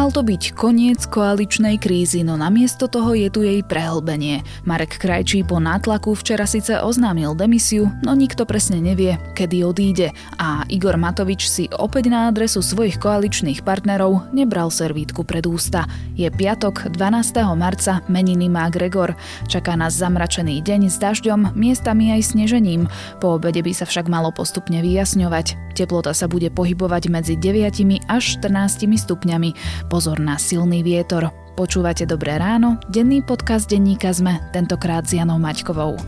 Mal to byť koniec koaličnej krízy, no namiesto toho je tu jej prehlbenie. Marek Krajčí po nátlaku včera síce oznámil demisiu, no nikto presne nevie, kedy odíde. A Igor Matovič si opäť na adresu svojich koaličných partnerov nebral servítku pred ústa. Je piatok, 12. marca, meniny má Gregor. Čaká nás zamračený deň s dažďom, miestami aj snežením. Po obede by sa však malo postupne vyjasňovať. Teplota sa bude pohybovať medzi 9 až 14 stupňami. Pozor na silný vietor. Počúvate Dobré ráno, denný podcast denníka sme, tentokrát s Janou Maťkovou.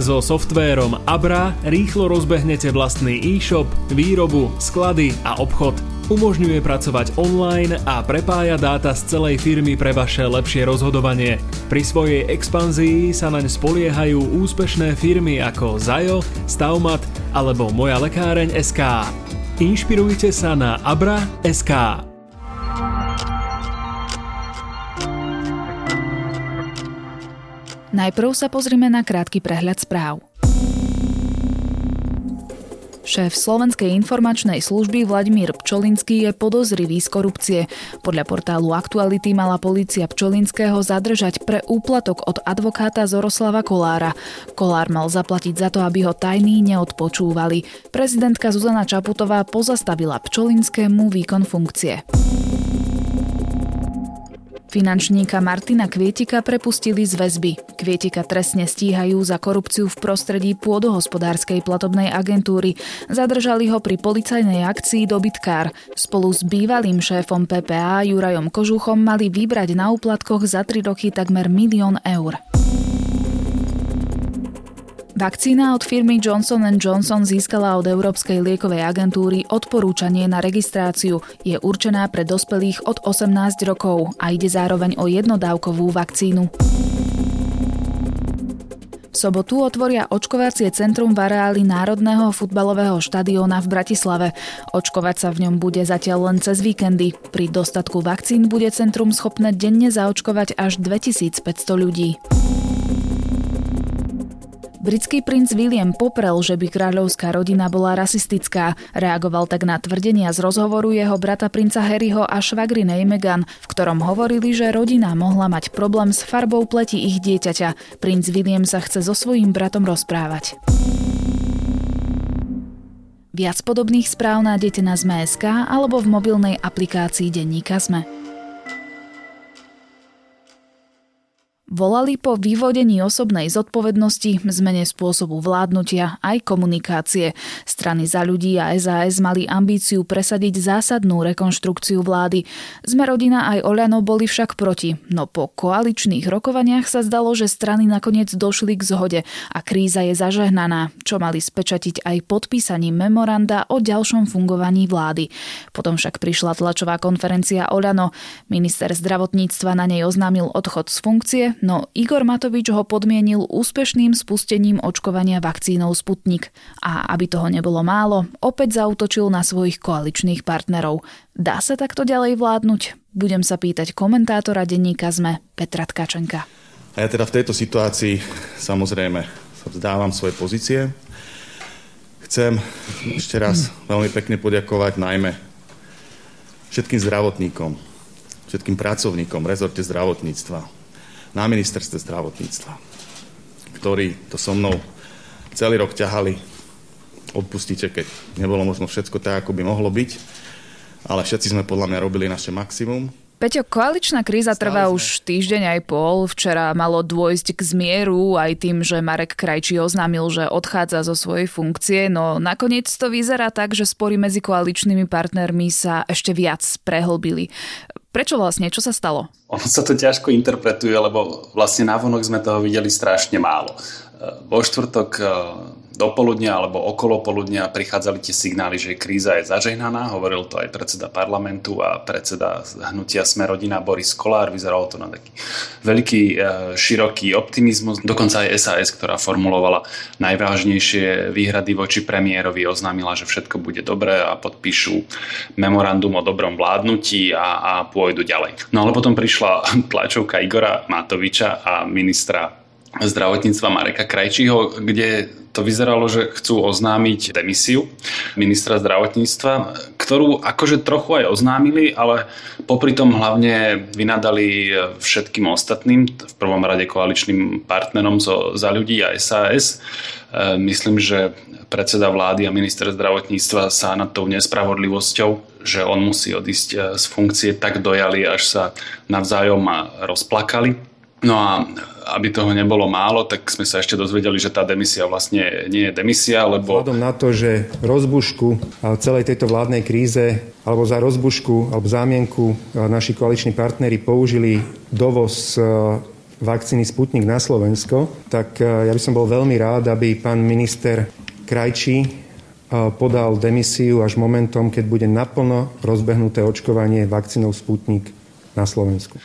So softvérom Abra rýchlo rozbehnete vlastný e-shop, výrobu, sklady a obchod. Umožňuje pracovať online a prepája dáta z celej firmy pre vaše lepšie rozhodovanie. Pri svojej expanzii sa naň spoliehajú úspešné firmy ako Zajo, Staumat alebo Moja lekáreň SK. Inšpirujte sa na Abra.sk. Najprv sa pozrime na krátky prehľad správ. Šéf Slovenskej informačnej služby Vladimír Pčolinský je podozrivý z korupcie. Podľa portálu Aktuality mala policia Pčolinského zadržať pre úplatok od advokáta Zoroslava Kolára. Kolár mal zaplatiť za to, aby ho tajní neodpočúvali. Prezidentka Zuzana Čaputová pozastavila Pčolinskému výkon funkcie. Finančníka Martina Kvietika prepustili z väzby. Kvietika trestne stíhajú za korupciu v prostredí pôdohospodárskej platobnej agentúry. Zadržali ho pri policajnej akcii Dobytkár. Spolu s bývalým šéfom PPA Jurajom Kožuchom mali vybrať na úplatkoch za 3 roky takmer milión eur. Vakcína od firmy Johnson Johnson získala od Európskej liekovej agentúry odporúčanie na registráciu. Je určená pre dospelých od 18 rokov a ide zároveň o jednodávkovú vakcínu. V sobotu otvoria očkovacie centrum v areáli Národného futbalového štadióna v Bratislave. Očkovať sa v ňom bude zatiaľ len cez víkendy. Pri dostatku vakcín bude centrum schopné denne zaočkovať až 2500 ľudí. Britský princ William poprel, že by kráľovská rodina bola rasistická. Reagoval tak na tvrdenia z rozhovoru jeho brata princa Harryho a švagrinej Meghan, v ktorom hovorili, že rodina mohla mať problém s farbou pleti ich dieťaťa. Princ William sa chce so svojím bratom rozprávať. Viac podobných správ nájdete na Zme.sk alebo v mobilnej aplikácii Denníka Sme. Volali po vyvodení osobnej zodpovednosti, zmene spôsobu vládnutia aj komunikácie. Strany za ľudí a SAS mali ambíciu presadiť zásadnú rekonštrukciu vlády. Sme rodina aj Oľano boli však proti, no po koaličných rokovaniach sa zdalo, že strany nakoniec došli k zhode a kríza je zažehnaná, čo mali spečatiť aj podpísaním memoranda o ďalšom fungovaní vlády. Potom však prišla tlačová konferencia Oľano. Minister zdravotníctva na nej oznámil odchod z funkcie, no Igor Matovič ho podmienil úspešným spustením očkovania vakcínou Sputnik. A aby toho nebolo málo, opäť zautočil na svojich koaličných partnerov. Dá sa takto ďalej vládnuť? Budem sa pýtať komentátora denníka ZME Petra Tkačenka. A ja teda v tejto situácii samozrejme sa vzdávam svoje pozície. Chcem ešte raz veľmi pekne poďakovať najmä všetkým zdravotníkom, všetkým pracovníkom rezorte zdravotníctva, na ministerstve zdravotníctva, ktorí to so mnou celý rok ťahali. Odpustite, keď nebolo možno všetko tak, ako by mohlo byť, ale všetci sme podľa mňa robili naše maximum. Peťo, koaličná kríza trvá už týždeň aj pol. Včera malo dôjsť k zmieru aj tým, že Marek Krajčí oznámil, že odchádza zo svojej funkcie, no nakoniec to vyzerá tak, že spory medzi koaličnými partnermi sa ešte viac prehlbili. Prečo vlastne? Čo sa stalo? Ono sa to ťažko interpretuje, lebo vlastne návonok sme toho videli strašne málo. Vo štvrtok do poludnia alebo okolo poludnia prichádzali tie signály, že kríza je zažehnaná. Hovoril to aj predseda parlamentu a predseda hnutia Sme rodina Boris Kolár. Vyzeralo to na taký veľký, e, široký optimizmus. Dokonca aj SAS, ktorá formulovala najvážnejšie výhrady voči premiérovi, oznámila, že všetko bude dobré a podpíšu memorandum o dobrom vládnutí a, a pôjdu ďalej. No ale potom prišla tlačovka Igora Matoviča a ministra zdravotníctva Mareka Krajčího, kde to vyzeralo, že chcú oznámiť demisiu ministra zdravotníctva, ktorú akože trochu aj oznámili, ale popri tom hlavne vynadali všetkým ostatným, v prvom rade koaličným partnerom zo, za ľudí a SAS. E, myslím, že predseda vlády a minister zdravotníctva sa nad tou nespravodlivosťou, že on musí odísť e, z funkcie, tak dojali, až sa navzájom rozplakali. No a aby toho nebolo málo, tak sme sa ešte dozvedeli, že tá demisia vlastne nie je demisia, lebo... Vzhľadom na to, že rozbušku celej tejto vládnej kríze alebo za rozbušku alebo zámienku naši koaliční partnery použili dovoz vakcíny Sputnik na Slovensko, tak ja by som bol veľmi rád, aby pán minister Krajčí podal demisiu až momentom, keď bude naplno rozbehnuté očkovanie vakcínou Sputnik na Slovensku?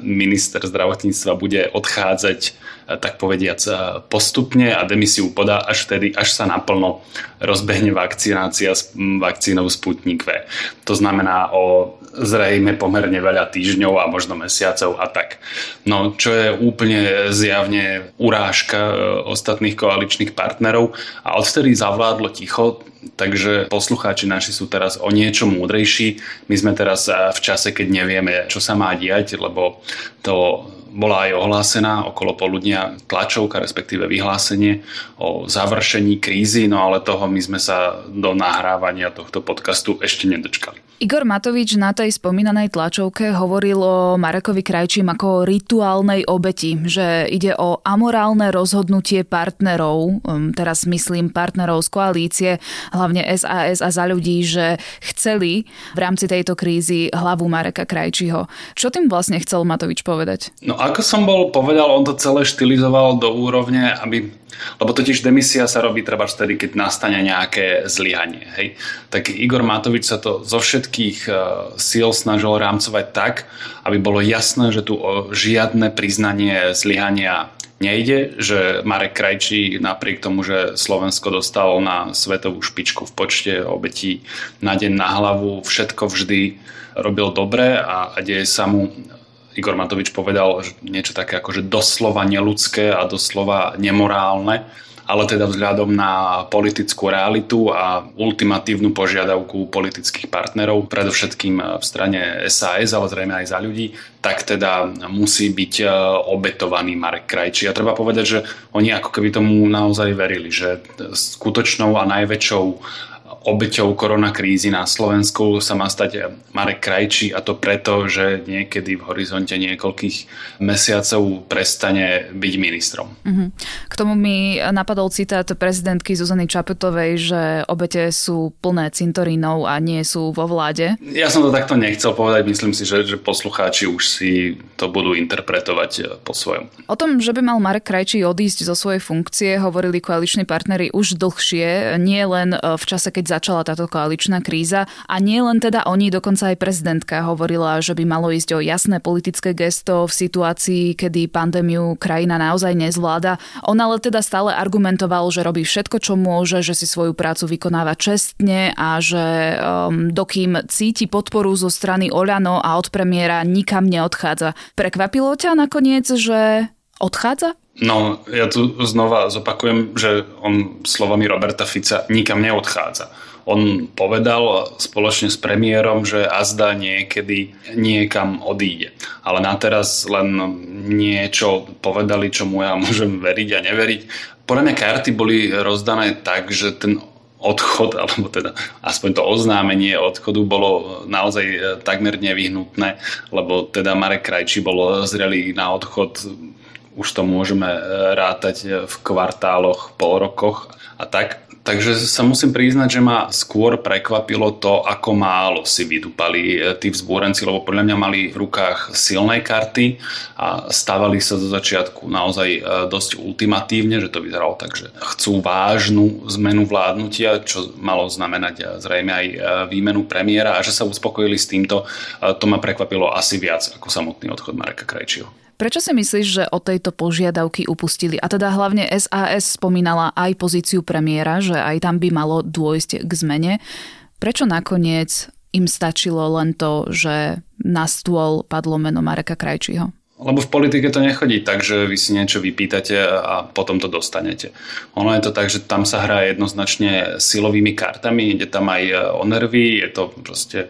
Minister zdravotníctva bude odchádzať eh, tak povediac eh, postupne a demisiu podá až vtedy, až sa naplno rozbehne vakcinácia s vakcínou Sputnik V. To znamená o zrejme pomerne veľa týždňov a možno mesiacov a tak. No, čo je úplne zjavne urážka ostatných koaličných partnerov a odvtedy zavládlo ticho, Takže poslucháči naši sú teraz o niečo múdrejší. My sme teraz v čase, keď nevieme, čo sa má diať, lebo to bola aj ohlásená okolo poludnia tlačovka, respektíve vyhlásenie o završení krízy, no ale toho my sme sa do nahrávania tohto podcastu ešte nedočkali. Igor Matovič na tej spomínanej tlačovke hovoril o Marekovi Krajčím ako o rituálnej obeti, že ide o amorálne rozhodnutie partnerov, um, teraz myslím partnerov z koalície, hlavne SAS a za ľudí, že chceli v rámci tejto krízy hlavu Mareka Krajčího. Čo tým vlastne chcel Matovič povedať? No ako som bol povedal, on to celé štilizoval do úrovne, aby lebo totiž demisia sa robí treba vtedy, keď nastane nejaké zlyhanie. Hej? Tak Igor Matovič sa to zo všetkých uh, síl snažil rámcovať tak, aby bolo jasné, že tu o žiadne priznanie zlyhania nejde, že Marek Krajčí napriek tomu, že Slovensko dostalo na svetovú špičku v počte obetí na deň na hlavu, všetko vždy robil dobre a, a deje sa mu Igor Matovič povedal niečo také ako, že doslova neludské a doslova nemorálne, ale teda vzhľadom na politickú realitu a ultimatívnu požiadavku politických partnerov, predovšetkým v strane SAS, ale zrejme aj za ľudí, tak teda musí byť e, obetovaný Marek Krajčí. A treba povedať, že oni ako keby tomu naozaj verili, že skutočnou a najväčšou obeťou koronakrízy na Slovensku sa má stať Marek Krajčí a to preto, že niekedy v horizonte niekoľkých mesiacov prestane byť ministrom. Mm-hmm. K tomu mi napadol citát prezidentky Zuzany Čaputovej, že obete sú plné cintorínov a nie sú vo vláde. Ja som to takto nechcel povedať, myslím si, že, že poslucháči už si to budú interpretovať eh, po svojom. O tom, že by mal Marek Krajčí odísť zo svojej funkcie, hovorili koaliční partnery už dlhšie, nie len eh, v čase, keď začala táto koaličná kríza. A nie len teda oni, dokonca aj prezidentka hovorila, že by malo ísť o jasné politické gesto v situácii, kedy pandémiu krajina naozaj nezvláda. On ale teda stále argumentoval, že robí všetko, čo môže, že si svoju prácu vykonáva čestne a že um, dokým cíti podporu zo strany Oľano a od premiéra nikam neodchádza. Prekvapilo ťa nakoniec, že odchádza? No, ja tu znova zopakujem, že on slovami Roberta Fica nikam neodchádza. On povedal spoločne s premiérom, že azda niekedy niekam odíde. Ale na teraz len niečo povedali, čomu ja môžem veriť a neveriť. Podľa mňa karty boli rozdané tak, že ten odchod, alebo teda aspoň to oznámenie odchodu bolo naozaj takmer nevyhnutné, lebo teda Marek Krajčí bol zrelý na odchod už to môžeme e, rátať e, v kvartáloch, pol rokoch a tak. Takže sa musím priznať, že ma skôr prekvapilo to, ako málo si vydupali e, tí vzbúrenci, lebo podľa mňa mali v rukách silné karty a stávali sa zo začiatku naozaj dosť ultimatívne, že to vyzeralo tak, že chcú vážnu zmenu vládnutia, čo malo znamenať zrejme aj výmenu premiéra a že sa uspokojili s týmto, to ma prekvapilo asi viac ako samotný odchod Mareka Krajčího. Prečo si myslíš, že o tejto požiadavky upustili? A teda hlavne SAS spomínala aj pozíciu premiéra, že aj tam by malo dôjsť k zmene. Prečo nakoniec im stačilo len to, že na stôl padlo meno Mareka Krajčího? Lebo v politike to nechodí tak, že vy si niečo vypýtate a potom to dostanete. Ono je to tak, že tam sa hrá jednoznačne silovými kartami, ide tam aj o nervy, je to proste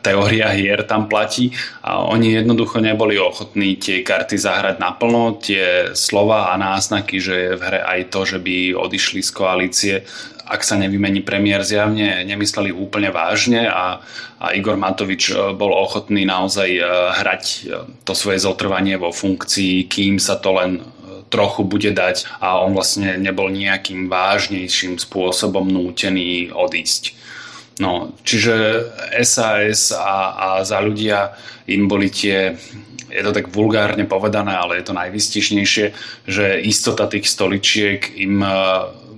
teória hier tam platí a oni jednoducho neboli ochotní tie karty zahrať naplno, tie slova a náznaky, že je v hre aj to, že by odišli z koalície ak sa nevymení premiér, zjavne nemysleli úplne vážne a, a Igor Matovič e, bol ochotný naozaj e, hrať e, to svoje zotrvanie vo funkcii, kým sa to len trochu bude dať a on vlastne nebol nejakým vážnejším spôsobom nútený odísť. No, čiže SAS a, a za ľudia im boli tie je to tak vulgárne povedané, ale je to najvystižnejšie, že istota tých stoličiek im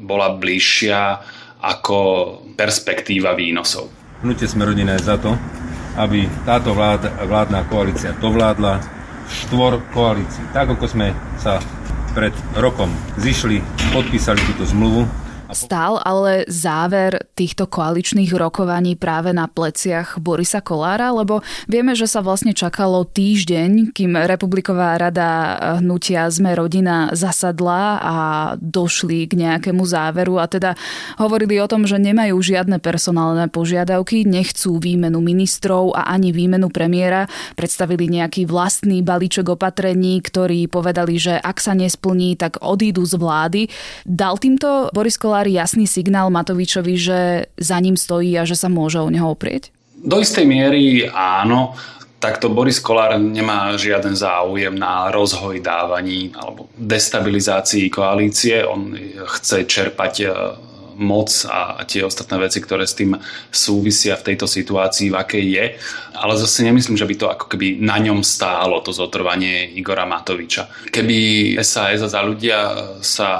bola bližšia ako perspektíva výnosov. Hnutie sme rodina je za to, aby táto vlád, vládna koalícia dovládla štvor koalícií. Tak ako sme sa pred rokom zišli, podpísali túto zmluvu, Stál ale záver týchto koaličných rokovaní práve na pleciach Borisa Kolára, lebo vieme, že sa vlastne čakalo týždeň, kým Republiková rada hnutia Sme rodina zasadla a došli k nejakému záveru a teda hovorili o tom, že nemajú žiadne personálne požiadavky, nechcú výmenu ministrov a ani výmenu premiéra. Predstavili nejaký vlastný balíček opatrení, ktorí povedali, že ak sa nesplní, tak odídu z vlády. Dal týmto Boris Kolár Kolár jasný signál Matovičovi, že za ním stojí a že sa môže o neho oprieť? Do istej miery áno. Takto Boris Kolár nemá žiaden záujem na rozhojdávaní alebo destabilizácii koalície. On chce čerpať e, moc a tie ostatné veci, ktoré s tým súvisia v tejto situácii, v akej je. Ale zase nemyslím, že by to ako keby na ňom stálo, to zotrvanie Igora Matoviča. Keby SAS a za ľudia sa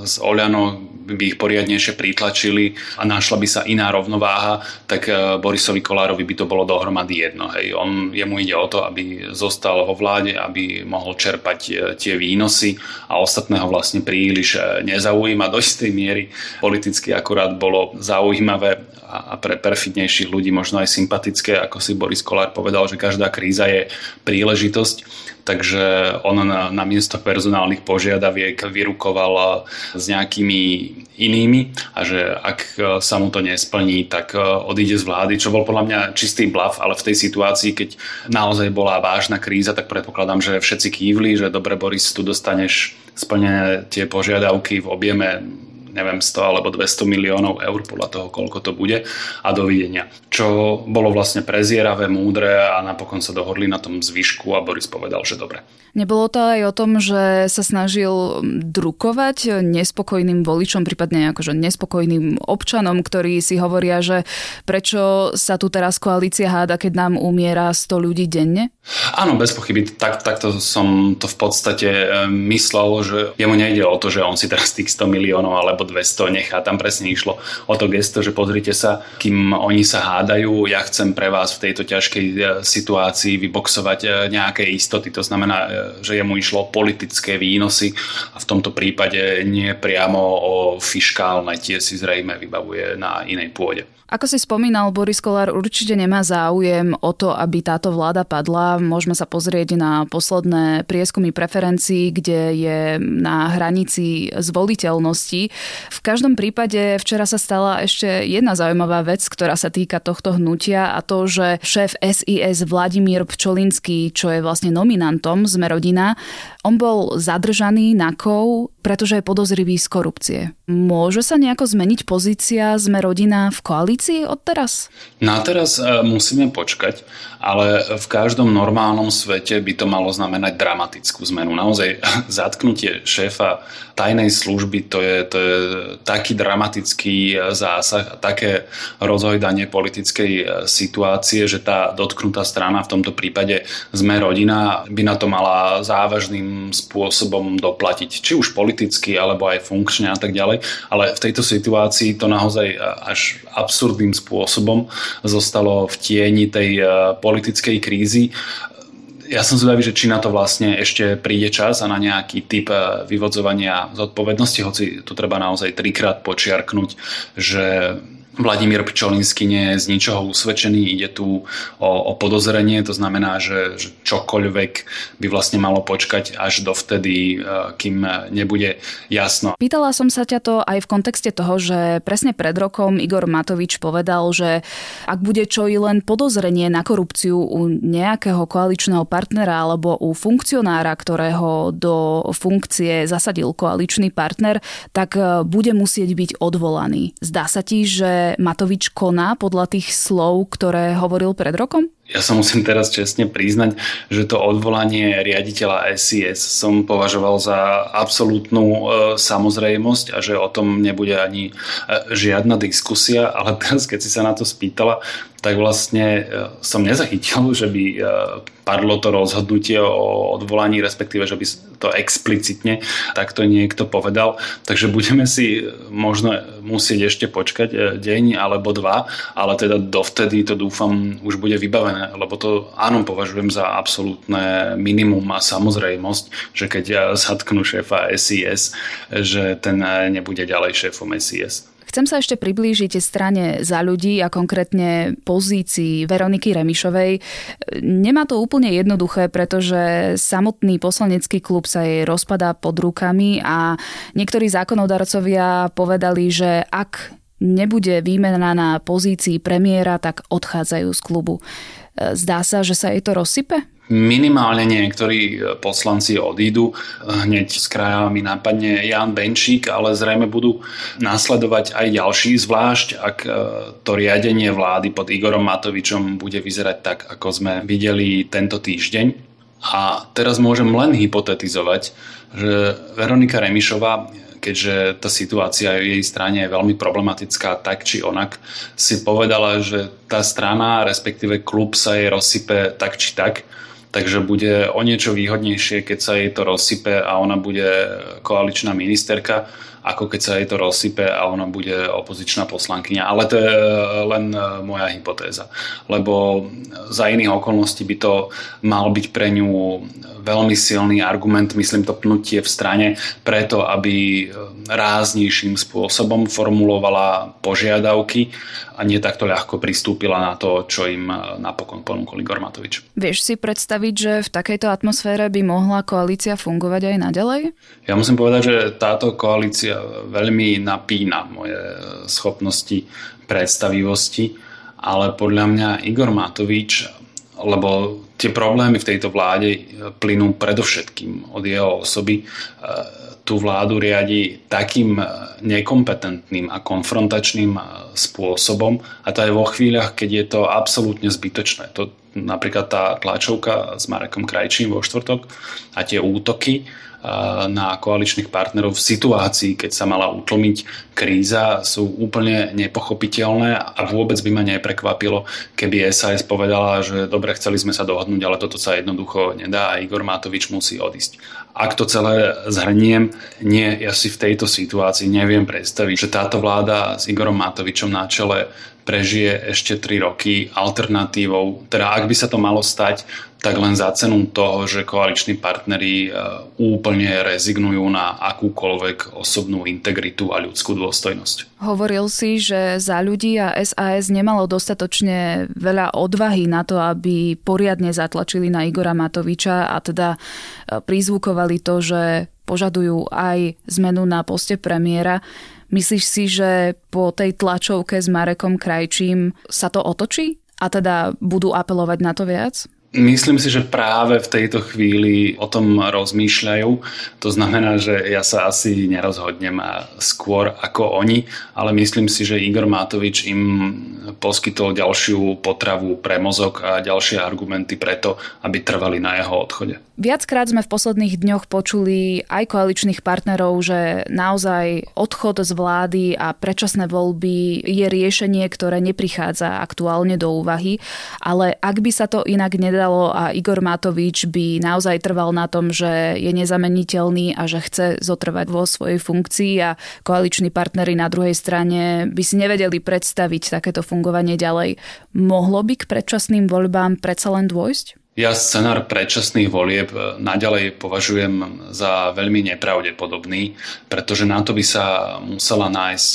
z Oľano by ich poriadnejšie pritlačili a našla by sa iná rovnováha, tak e, Borisovi Kolárovi by to bolo dohromady jedno. Hej. On, jemu ide o to, aby zostal vo vláde, aby mohol čerpať e, tie výnosy a ostatného vlastne príliš e, nezaujíma. Do istej miery politicky akurát bolo zaujímavé a pre perfidnejších ľudí možno aj sympatické, ako si Boris Kolár povedal, že každá kríza je príležitosť takže on na, na miesto personálnych požiadaviek vyrukoval s nejakými inými a že ak sa mu to nesplní, tak e, odíde z vlády, čo bol podľa mňa čistý blav, ale v tej situácii, keď naozaj bola vážna kríza, tak predpokladám, že všetci kývli, že dobre Boris, tu dostaneš splnené tie požiadavky v objeme neviem, 100 alebo 200 miliónov eur podľa toho, koľko to bude a dovidenia. Čo bolo vlastne prezieravé, múdre a napokon sa dohodli na tom zvyšku a Boris povedal, že dobre. Nebolo to aj o tom, že sa snažil drukovať nespokojným voličom, prípadne akože nespokojným občanom, ktorí si hovoria, že prečo sa tu teraz koalícia háda, keď nám umiera 100 ľudí denne? Áno, bez pochyby. Tak, takto som to v podstate e, myslel, že jemu nejde o to, že on si teraz tých 100 miliónov alebo 200 nechá. Tam presne išlo o to gesto, že pozrite sa, kým oni sa hádajú, ja chcem pre vás v tejto ťažkej e, situácii vyboxovať e, nejaké istoty. To znamená, že jemu išlo politické výnosy a v tomto prípade nie priamo o fiškálne, tie si zrejme vybavuje na inej pôde. Ako si spomínal, Boris Kolár určite nemá záujem o to, aby táto vláda padla. Môžeme sa pozrieť na posledné prieskumy preferencií, kde je na hranici zvoliteľnosti. V každom prípade včera sa stala ešte jedna zaujímavá vec, ktorá sa týka tohto hnutia a to, že šéf SIS Vladimír Pčolinský, čo je vlastne nominantom z Merodina, on bol zadržaný na kov, pretože je podozrivý z korupcie. Môže sa nejako zmeniť pozícia Sme rodina v koalícii od teraz? Na teraz e, musíme počkať, ale v každom normálnom svete by to malo znamenať dramatickú zmenu. Naozaj zatknutie šéfa tajnej služby to je, to je taký dramatický e, zásah, také rozhojdanie politickej e, situácie, že tá dotknutá strana, v tomto prípade sme rodina, by na to mala závažným spôsobom doplatiť. Či už politicky alebo aj funkčne a tak ďalej. Ale v tejto situácii to naozaj až absurdným spôsobom zostalo v tieni tej e, politickej krízy. Ja som zvedavý, že či na to vlastne ešte príde čas a na nejaký typ e, vyvodzovania zodpovednosti, hoci tu treba naozaj trikrát počiarknúť, že Vladimír Pčolinsky nie je z ničoho usvedčený, ide tu o, o podozrenie, to znamená, že, že čokoľvek by vlastne malo počkať až dovtedy, e, kým nebude jasno. Pýtala som sa ťa to aj v kontexte toho, že presne pred rokom Igor Matovič povedal, že ak bude čo i len podozrenie na korupciu u nejakého koaličného partnera alebo u funkcionára, ktorého do funkcie zasadil koaličný partner, tak e, bude musieť byť odvolaný. Zdá sa ti, že Matovič koná podľa tých slov, ktoré hovoril pred rokom? Ja sa musím teraz čestne priznať, že to odvolanie riaditeľa SIS som považoval za absolútnu e, samozrejmosť a že o tom nebude ani e, žiadna diskusia, ale teraz keď si sa na to spýtala, tak vlastne e, som nezachytil, že by e, padlo to rozhodnutie o odvolaní, respektíve, že by to explicitne takto niekto povedal. Takže budeme si možno musieť ešte počkať e, deň alebo dva, ale teda dovtedy to dúfam už bude vybavené, lebo to áno považujem za absolútne minimum a samozrejmosť, že keď zatknú šéfa SIS, že ten nebude ďalej šéfom SIS. Chcem sa ešte priblížiť strane za ľudí a konkrétne pozícii Veroniky Remišovej. Nemá to úplne jednoduché, pretože samotný poslanecký klub sa jej rozpadá pod rukami a niektorí zákonodarcovia povedali, že ak nebude výmena na pozícii premiéra, tak odchádzajú z klubu. Zdá sa, že sa jej to rozsype? Minimálne niektorí e, poslanci odídu. Hneď z kraja mi napadne Jan Benčík, ale zrejme budú následovať aj ďalší, zvlášť ak e, to riadenie vlády pod Igorom Matovičom bude vyzerať tak, ako sme videli tento týždeň. A teraz môžem len hypotetizovať, že Veronika Remišová keďže tá situácia v jej strane je veľmi problematická tak či onak, si povedala, že tá strana, respektíve klub sa jej rozsype tak či tak takže bude o niečo výhodnejšie, keď sa jej to rozsype a ona bude koaličná ministerka, ako keď sa jej to rozsype a ona bude opozičná poslankyňa. Ale to je len moja hypotéza. Lebo za iných okolností by to mal byť pre ňu veľmi silný argument, myslím to pnutie v strane, preto aby ráznejším spôsobom formulovala požiadavky a nie takto ľahko pristúpila na to, čo im napokon ponúkol Igor Matovič. Vieš si predstaviť, že v takejto atmosfére by mohla koalícia fungovať aj naďalej? Ja musím povedať, že táto koalícia veľmi napína moje schopnosti predstavivosti, ale podľa mňa Igor Matovič, lebo tie problémy v tejto vláde plynú predovšetkým od jeho osoby, tú vládu riadi takým eh, nekompetentným a konfrontačným eh, spôsobom a to aj vo chvíľach, keď je to absolútne zbytočné. To napríklad tá tlačovka s Marekom Krajčím vo štvrtok a tie útoky, na koaličných partnerov v situácii, keď sa mala utlmiť kríza, sú úplne nepochopiteľné a vôbec by ma neprekvapilo, keby SAS povedala, že dobre, chceli sme sa dohodnúť, ale toto sa jednoducho nedá a Igor Matovič musí odísť. Ak to celé zhrniem, nie, ja si v tejto situácii neviem predstaviť, že táto vláda s Igorom Matovičom na čele prežije ešte 3 roky alternatívou. Teda ak by sa to malo stať, tak len za cenu toho, že koaliční partneri e, úplne rezignujú na akúkoľvek osobnú integritu a ľudskú dôstojnosť. Hovoril si, že za ľudí a SAS nemalo dostatočne veľa odvahy na to, aby poriadne zatlačili na Igora Matoviča a teda e, prizvukovali to, že požadujú aj zmenu na poste premiéra. Myslíš si, že po tej tlačovke s Marekom Krajčím sa to otočí? A teda budú apelovať na to viac? Myslím si, že práve v tejto chvíli o tom rozmýšľajú. To znamená, že ja sa asi nerozhodnem skôr ako oni, ale myslím si, že Igor Matovič im poskytol ďalšiu potravu pre mozog a ďalšie argumenty preto, aby trvali na jeho odchode. Viackrát sme v posledných dňoch počuli aj koaličných partnerov, že naozaj odchod z vlády a predčasné voľby je riešenie, ktoré neprichádza aktuálne do úvahy, ale ak by sa to inak nedalo a Igor Matovič by naozaj trval na tom, že je nezameniteľný a že chce zotrvať vo svojej funkcii a koaliční partnery na druhej strane by si nevedeli predstaviť takéto fungovanie ďalej, mohlo by k predčasným voľbám predsa len dôjsť? Ja scenár predčasných volieb e, naďalej považujem za veľmi nepravdepodobný, pretože na to by sa musela nájsť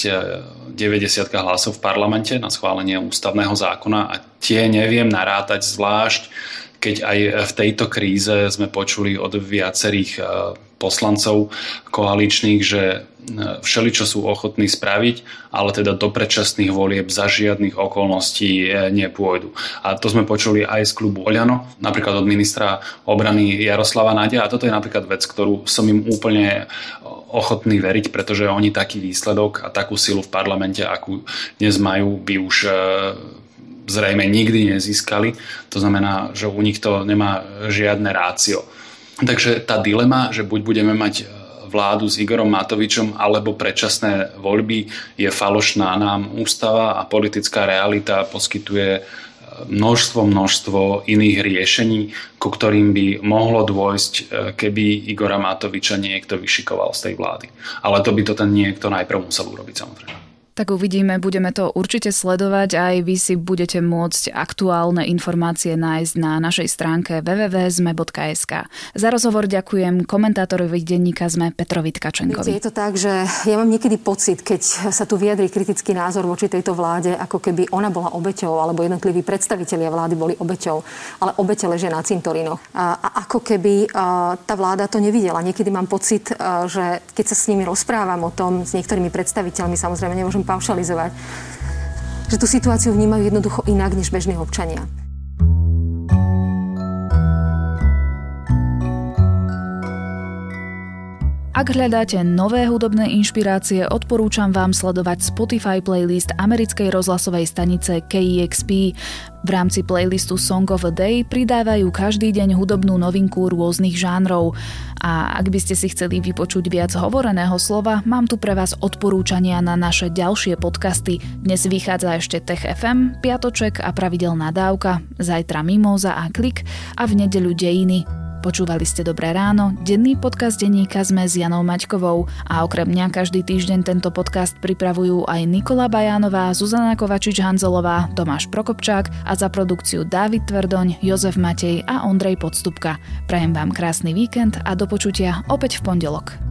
90 e, hlasov v parlamente na schválenie ústavného zákona a tie neviem narátať zvlášť, keď aj v tejto kríze sme počuli od viacerých e, poslancov koaličných, že e, všeličo sú ochotní spraviť, ale teda do predčasných volieb za žiadnych okolností e, nepôjdu. A to sme počuli aj z klubu Oľano, napríklad od ministra obrany Jaroslava Nadia. A toto je napríklad vec, ktorú som im úplne ochotný veriť, pretože oni taký výsledok a takú silu v parlamente, akú dnes majú, by už e, zrejme nikdy nezískali. To znamená, že u nich to nemá žiadne rácio. Takže tá dilema, že buď budeme mať e, vládu s Igorom Matovičom alebo predčasné voľby je falošná. Nám ústava a politická realita poskytuje e, množstvo, množstvo iných riešení, ku ktorým by mohlo dôjsť, e, keby Igora Matoviča niekto vyšikoval z tej vlády. Ale to by to ten niekto najprv musel urobiť samozrejme. Tak uvidíme, budeme to určite sledovať aj vy si budete môcť aktuálne informácie nájsť na našej stránke www.zme.sk. Za rozhovor ďakujem komentátorovi denníka ZME Petrovi Tkačenkovi. Je to tak, že ja mám niekedy pocit, keď sa tu vyjadrí kritický názor voči tejto vláde, ako keby ona bola obeťou, alebo jednotliví predstavitelia vlády boli obeťou, ale obete ležia na cintorinoch. A, a ako keby a, tá vláda to nevidela. Niekedy mám pocit, a, že keď sa s nimi rozprávam o tom, s niektorými predstaviteľmi, samozrejme nemôžem paušalizovať, že tú situáciu vnímajú jednoducho inak než bežní občania. Ak hľadáte nové hudobné inšpirácie, odporúčam vám sledovať Spotify playlist americkej rozhlasovej stanice KEXP. V rámci playlistu Song of a Day pridávajú každý deň hudobnú novinku rôznych žánrov. A ak by ste si chceli vypočuť viac hovoreného slova, mám tu pre vás odporúčania na naše ďalšie podcasty. Dnes vychádza ešte Tech FM, Piatoček a pravidelná dávka, zajtra Mimoza a Klik a v nedeľu Dejiny. Počúvali ste Dobré ráno, denný podcast denníka sme s Janou Maťkovou a okrem mňa každý týždeň tento podcast pripravujú aj Nikola Bajánová, Zuzana Kovačič-Hanzelová, Tomáš Prokopčák a za produkciu Dávid Tvrdoň, Jozef Matej a Ondrej Podstupka. Prajem vám krásny víkend a do počutia opäť v pondelok.